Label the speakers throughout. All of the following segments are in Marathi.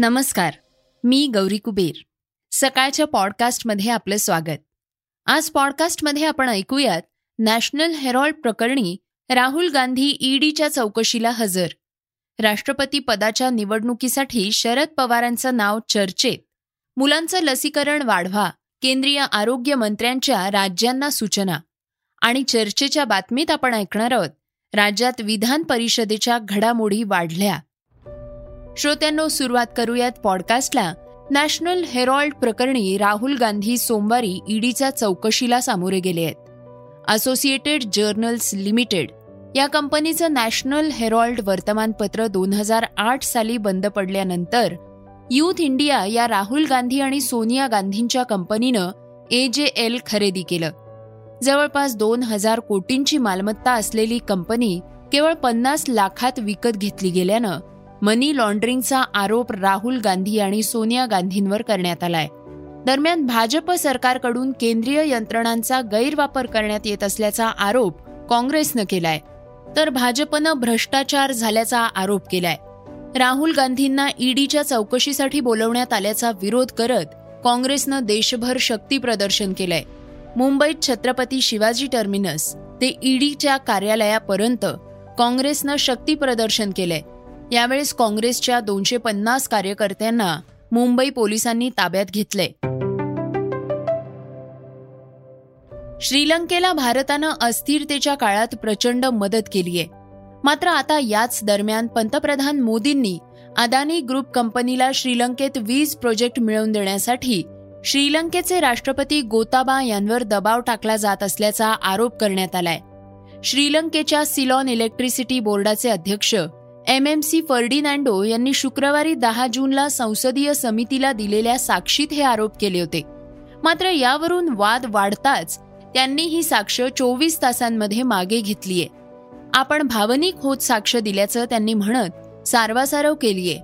Speaker 1: नमस्कार मी गौरी कुबेर. सकाळच्या पॉडकास्टमध्ये आपलं स्वागत. आज पॉडकास्टमध्ये आपण ऐकूयात नॅशनल हेरॉल्ड प्रकरणी राहुल गांधी ईडीच्या चौकशीला हजर. राष्ट्रपती पदाच्या निवडणुकीसाठी शरद पवारांचं नाव चर्चेत. मुलांचं लसीकरण वाढवा केंद्रीय आरोग्य मंत्र्यांच्या राज्यांना सूचना. आणि चर्चेच्या बातमीत आपण ऐकणार आहोत राज्यात विधान परिषदेच्या घडामोडी वाढल्या. श्रोत्यांनो सुरुवात करूयात पॉडकास्टला नॅशनल हेरॉल्ड प्रकरणी राहुल गांधी सोमवारी ईडीच्या चौकशीला सामोरे गेले आहेत. असोसिएटेड जर्नल्स लिमिटेड या कंपनीचं नॅशनल हेरॉल्ड वर्तमानपत्र दोन हजार आठ साली बंद पडल्यानंतर युथ इंडिया या राहुल गांधी आणि सोनिया गांधींच्या कंपनीनं ए जे एल खरेदी केलं. जवळपास दोन हजार कोटींची मालमत्ता असलेली कंपनी केवळ पन्नास लाखात विकत घेतली गेल्यानं मनी लॉन्ड्रिंगचा आरोप राहुल गांधी आणि सोनिया गांधींवर करण्यात आलाय. दरम्यान भाजप सरकारकडून केंद्रीय यंत्रणांचा गैरवापर करण्यात येत असल्याचा आरोप काँग्रेसनं केलाय. तर भाजपनं भ्रष्टाचार झाल्याचा आरोप केलाय. राहुल गांधींना ईडीच्या चौकशीसाठी बोलवण्यात आल्याचा विरोध करत काँग्रेसनं देशभर शक्ती प्रदर्शन केलंय. मुंबईत छत्रपती शिवाजी टर्मिनस ते ईडीच्या कार्यालयापर्यंत काँग्रेसनं शक्ती प्रदर्शन केलंय. यावेळेस काँग्रेसच्या दोनशे पन्नास कार्यकर्त्यांना मुंबई पोलिसांनी ताब्यात घेतले. श्रीलंकेला भारतानं अस्थिरतेच्या काळात प्रचंड मदत केलीय. मात्र आता याच दरम्यान पंतप्रधान मोदींनी अदानी ग्रुप कंपनीला श्रीलंकेत वीज प्रोजेक्ट मिळवून देण्यासाठी श्रीलंकेचे राष्ट्रपती गोताबा यांवर दबाव टाकला जात असल्याचा आरोप करण्यात आलाय. श्रीलंकेच्या सिलॉन इलेक्ट्रिसिटी बोर्डाचे अध्यक्ष एम एम सी फर्डिनँडो यांनी शुक्रवारी दहा जूनला संसदीय समितीला दिलेल्या साक्षीत हे आरोप केले होते. मात्र यावरून वाद वाढताच त्यांनी ही साक्ष चोवीस तासांमध्ये मागे घेतलीय. आपण भावनिक होत साक्ष दिल्याचं त्यांनी म्हणत सारवासारव केलीये.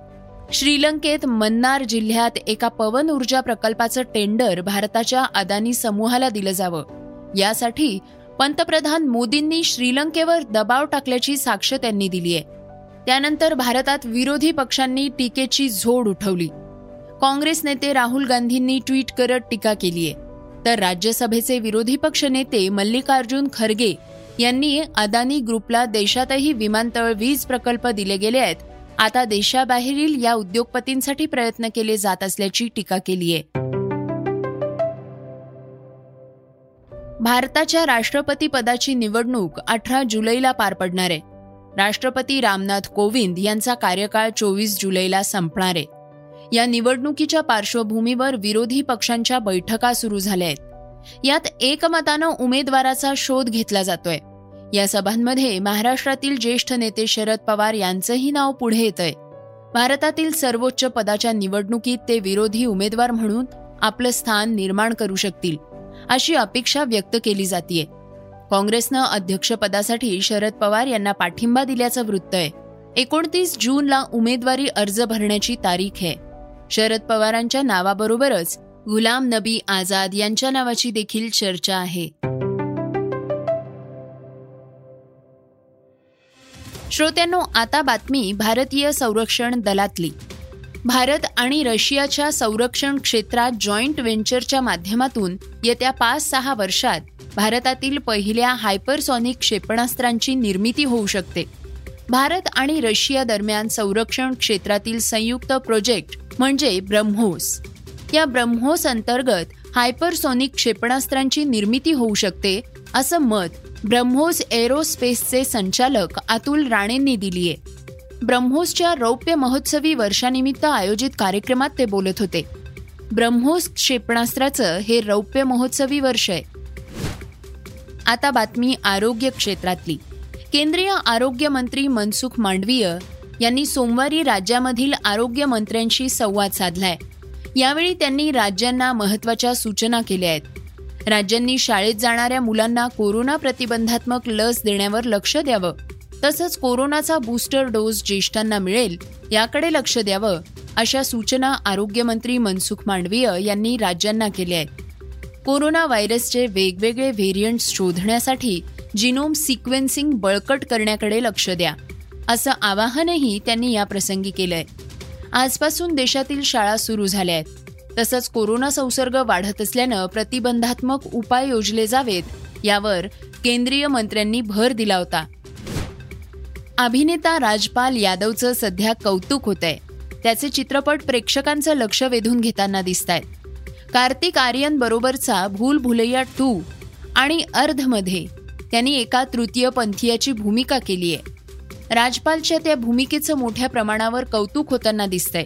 Speaker 1: श्रीलंकेत मन्नार जिल्ह्यात एका पवन ऊर्जा प्रकल्पाचं टेंडर भारताच्या अदानी समूहाला दिलं जावं. यासाठी पंतप्रधान मोदींनी श्रीलंकेवर दबाव टाकल्याची साक्ष त्यांनी दिलीय. त्यानंतर भारतात विरोधी पक्षांनी टीकेची झोड उठवली. काँग्रेस नेते राहुल गांधींनी ट्विट करत टीका केलीय तर राज्यसभेचे विरोधी पक्ष नेते मल्लिकार्जुन खरगे यांनी अदानी ग्रुपला देशातही विमानतळ वीज प्रकल्प दिले गेले आहेत. आता देशाबाहेरील या उद्योगपतींसाठी प्रयत्न केले जात असल्याची टीका केली आहे. भारताच्या राष्ट्रपती पदाची निवडणूक अठरा जुलैला पार पडणार आहे. राष्ट्रपती रामनाथ कोविंद यांचा कार्यकाळ चोवीस जुलैला संपणार आहे. या निवडणुकीच्या पार्श्वभूमीवर विरोधी पक्षांच्या बैठका सुरू झाल्या आहेत. यात एकमतानं उमेदवाराचा शोध घेतला जातोय. या सभांमध्ये महाराष्ट्रातील ज्येष्ठ नेते शरद पवार यांचंही नाव पुढे येतंय. भारतातील सर्वोच्च पदाच्या निवडणुकीत ते विरोधी उमेदवार म्हणून आपलं स्थान निर्माण करू शकतील अशी अपेक्षा व्यक्त केली जातीये. काँग्रेसनं अध्यक्षपदासाठी शरद पवार यांना पाठिंबा दिल्याचं वृत्त आहे. एकोणतीस जूनला उमेदवारी अर्ज भरण्याची तारीख आहे. शरद पवारांच्या नावाबरोबरच गुलाम नबी आझाद यांच्या नावाची देखील चर्चा आहे. श्रोत्यांनो आता बातमी भारतीय संरक्षण दलातली. भारत आणि रशियाच्या संरक्षण क्षेत्रात जॉईंट व्हेंचरच्या माध्यमातून येत्या पाच सहा वर्षात भारतातील पहिल्या हायपरसॉनिक क्षेपणास्त्रांची निर्मिती होऊ शकते. भारत आणि रशिया दरम्यान संरक्षण क्षेत्रातील संयुक्त प्रोजेक्ट म्हणजे ब्रह्मोस. या ब्रह्मोस अंतर्गत हायपरसॉनिक क्षेपणास्त्रांची निर्मिती होऊ शकते असं मत ब्रह्मोस एरोस्पेसचे संचालक अतुल राणेंनी दिलीये. ब्रह्मोसच्या रौप्य महोत्सवी वर्षानिमित्त आयोजित कार्यक्रमात ते बोलत होते. ब्रह्मोस क्षेपणास्त्राचं हे रौप्य महोत्सवी वर्ष आहे. आता बातमी आरोग्य क्षेत्रातली. केंद्रीय आरोग्य मंत्री मनसुख मांडवीय यांनी सोमवारी राज्यामधील आरोग्य मंत्र्यांशी संवाद साधलाय. यावेळी त्यांनी राज्यांना महत्त्वाच्या सूचना केल्या आहेत. राज्यांनी शाळेत जाणाऱ्या मुलांना कोरोना प्रतिबंधात्मक लस देण्यावर लक्ष द्यावं. तसंच कोरोनाचा बूस्टर डोस ज्येष्ठांना मिळेल याकडे लक्ष द्यावं अशा सूचना आरोग्यमंत्री मनसुख मांडवीय यांनी राज्यांना केल्या आहेत. कोरोना व्हायरसचे वेगवेगळे व्हेरियंट्स शोधण्यासाठी जिनोम सिक्वेन्सिंग बळकट करण्याकडे लक्ष द्या असं आवाहनही त्यांनी या प्रसंगी केलंय. आजपासून देशातील शाळा सुरू झाल्या आहेत. तसंच कोरोना संसर्ग वाढत असल्यानं प्रतिबंधात्मक उपाय योजले जावेत यावर केंद्रीय मंत्र्यांनी भर दिला होता. अभिनेता राजपाल यादवचं सध्या कौतुक होत आहे त्याचे चित्रपट प्रेक्षकांचं लक्ष वेधून घेताना दिसत आहेत कार्तिक आर्यन बरोबरचा भूल भुलैया टू आणि अर्धमध्ये त्यांनी एका तृतीय पंथीयाची भूमिका केली आहे. राजपालच्या त्या भूमिकेचं मोठ्या प्रमाणावर कौतुक होताना दिसतंय.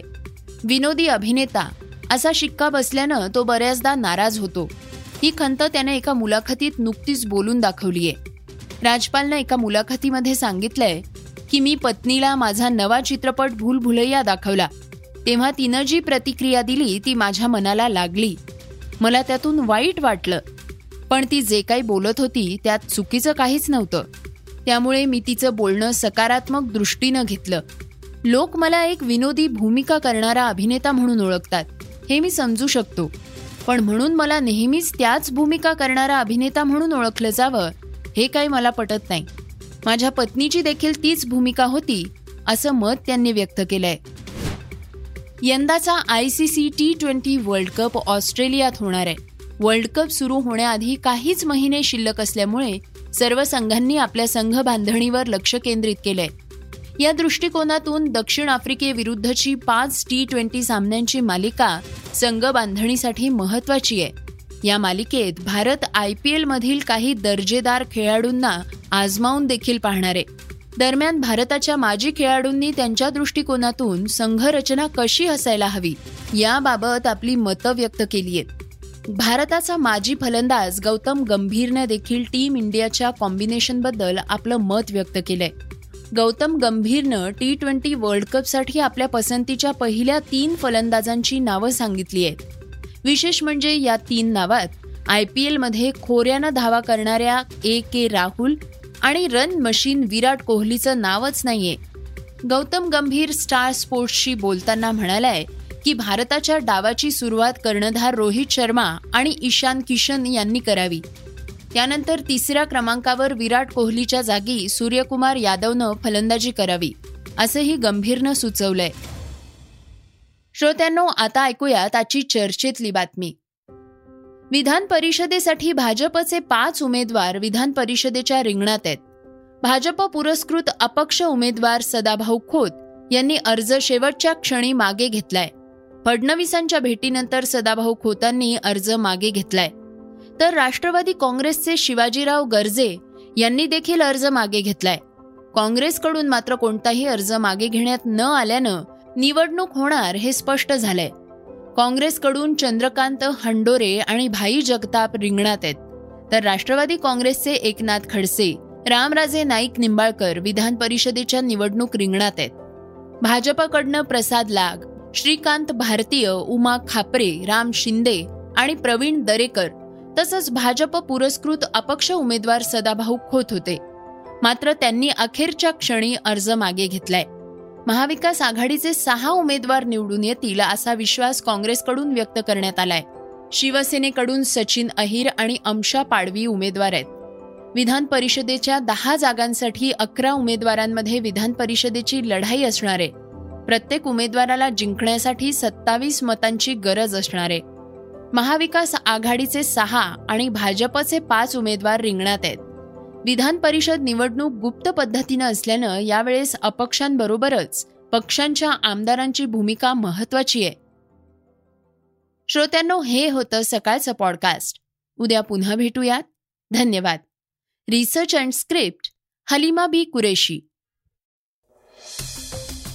Speaker 1: विनोदी अभिनेता असा शिक्का बसल्यानं तो बऱ्याचदा नाराज होतो. ही खंत त्याने एका मुलाखतीत नुकतीच बोलून दाखवली आहे राजपालनं एका मुलाखतीमध्ये सांगितलंय की मी पत्नीला माझा नवा चित्रपट भूल भुलैया दाखवला. तेव्हा तिनं जी प्रतिक्रिया दिली ती माझ्या मनाला लागली. मला त्यातून वाईट वाटलं. पण ती जे काही बोलत होती त्यात चुकीचं काहीच नव्हतं. त्यामुळे मी तिचं बोलणं सकारात्मक दृष्टीनं घेतलं. लोक मला एक विनोदी भूमिका करणारा अभिनेता म्हणून ओळखतात हे मी समजू शकतो. पण म्हणून मला नेहमीच त्याच भूमिका करणारा अभिनेता म्हणून ओळखलं जावं हे काही मला पटत नाही. माझ्या पत्नीची देखील तीच भूमिका होती असं मत त्यांनी व्यक्त केलंय. यंदाचा I C C T twenty world cup ऑस्ट्रेलियात होणार आहे. वर्ल्ड कप सुरू होण्याआधी काहीच महिने शिल्लक असल्यामुळे सर्व संघांनी आपल्या संघ बांधणीवर लक्ष केंद्रित केलंय. या दृष्टिकोनातून दक्षिण आफ्रिकेविरुद्धची पाच टी ट्वेंटी सामन्यांची मालिका संघ बांधणीसाठी महत्वाची आहे. या मालिकेत भारत आय पी एलमधील काही दर्जेदार खेळाडूंना आजमावून देखील पाहणार आहे. दरम्यान भारताच्या माजी खेळाडूंनी त्यांच्या दृष्टिकोनातून संघरचना कशी असायला हवी याबाबत आपली मतं व्यक्त केली आहेत. भारताचा माजी फलंदाज गौतम गंभीरनं देखील टीम इंडियाच्या कॉम्बिनेशनबद्दल आपलं मत व्यक्त केलंय. गौतम गंभीरनं टी ट्वेंटी वर्ल्ड कपसाठी आपल्या पसंतीच्या पहिल्या तीन फलंदाजांची नावं सांगितली आहेत. विशेष म्हणजे या तीन नावात आय पी एलमध्ये खोऱ्यानं धावा करणाऱ्या ए के राहुल आणि रन मशीन विराट कोहलीचं नावच नाहीये. गौतम गंभीर स्टार स्पोर्ट्सशी बोलताना म्हणालाय की भारताच्या डावाची सुरुवात कर्णधार रोहित शर्मा आणि ईशान किशन यांनी करावी. त्यानंतर तिसऱ्या क्रमांकावर विराट कोहलीच्या जागी सूर्यकुमार यादवनं फलंदाजी करावी असंही गंभीरनं सुचवलंय. श्रोत्यांनो आता ऐकूया त्याची चर्चेतली बातमी. विधान परिषदेसाठी भाजपचे पाच उमेदवार विधान परिषदेच्या रिंगणात आहेत. भाजप पुरस्कृत अपक्ष उमेदवार सदाभाऊ खोत यांनी अर्ज शेवटच्या क्षणी मागे घेतलाय. फडणवीसांच्या भेटीनंतर सदाभाऊ खोतांनी अर्ज मागे घेतलाय. तर राष्ट्रवादी काँग्रेसचे शिवाजीराव गर्जे यांनी देखील अर्ज मागे घेतलाय. काँग्रेसकडून मात्र कोणताही अर्ज मागे घेण्यात न आल्यानं निवडणूक होणार हे स्पष्ट झालंय. काँग्रेसकडून चंद्रकांत हंडोरे आणि भाई जगताप रिंगणात आहेत. तर राष्ट्रवादी काँग्रेसचे एकनाथ खडसे रामराजे नाईक निंबाळकर विधान परिषदेच्या निवडणूक रिंगणात आहेत. भाजपकडनं प्रसाद लाग श्रीकांत भारतीय उमा खापरे राम शिंदे आणि प्रवीण दरेकर तसंच भाजप पुरस्कृत अपक्ष उमेदवार सदाभाऊ खोत होते. मात्र त्यांनी अखेरच्या क्षणी अर्ज मागे घेतलाय. महाविकास आघाडीचे सहा उमेदवार निवडून येतील असा विश्वास काँग्रेसकडून व्यक्त करण्यात आलाय. शिवसेनेकडून सचिन अहिर आणि अमशा पाडवी उमेदवार आहेत. विधान परिषदेच्या दहा जागांसाठी अकरा उमेदवारांमध्ये विधान परिषदेची लढाई असणार आहे. प्रत्येक उमेदवाराला जिंकण्यासाठी सत्तावीस मतांची गरज असणार आहे. महाविकास आघाडीचे सहा आणि भाजपचे पाच उमेदवार रिंगणात आहेत. विधान परिषद निवडणूक गुप्त पद्धतीनं असल्यानं यावेळेस अपक्षांबरोबरच पक्षांच्या आमदारांची भूमिका महत्वाची आहे. श्रोत्यांनो हे होतं सकाळचं पॉडकास्ट उद्या पुन्हा भेटूयात. धन्यवाद. Research and script Halima Bi Qureshi.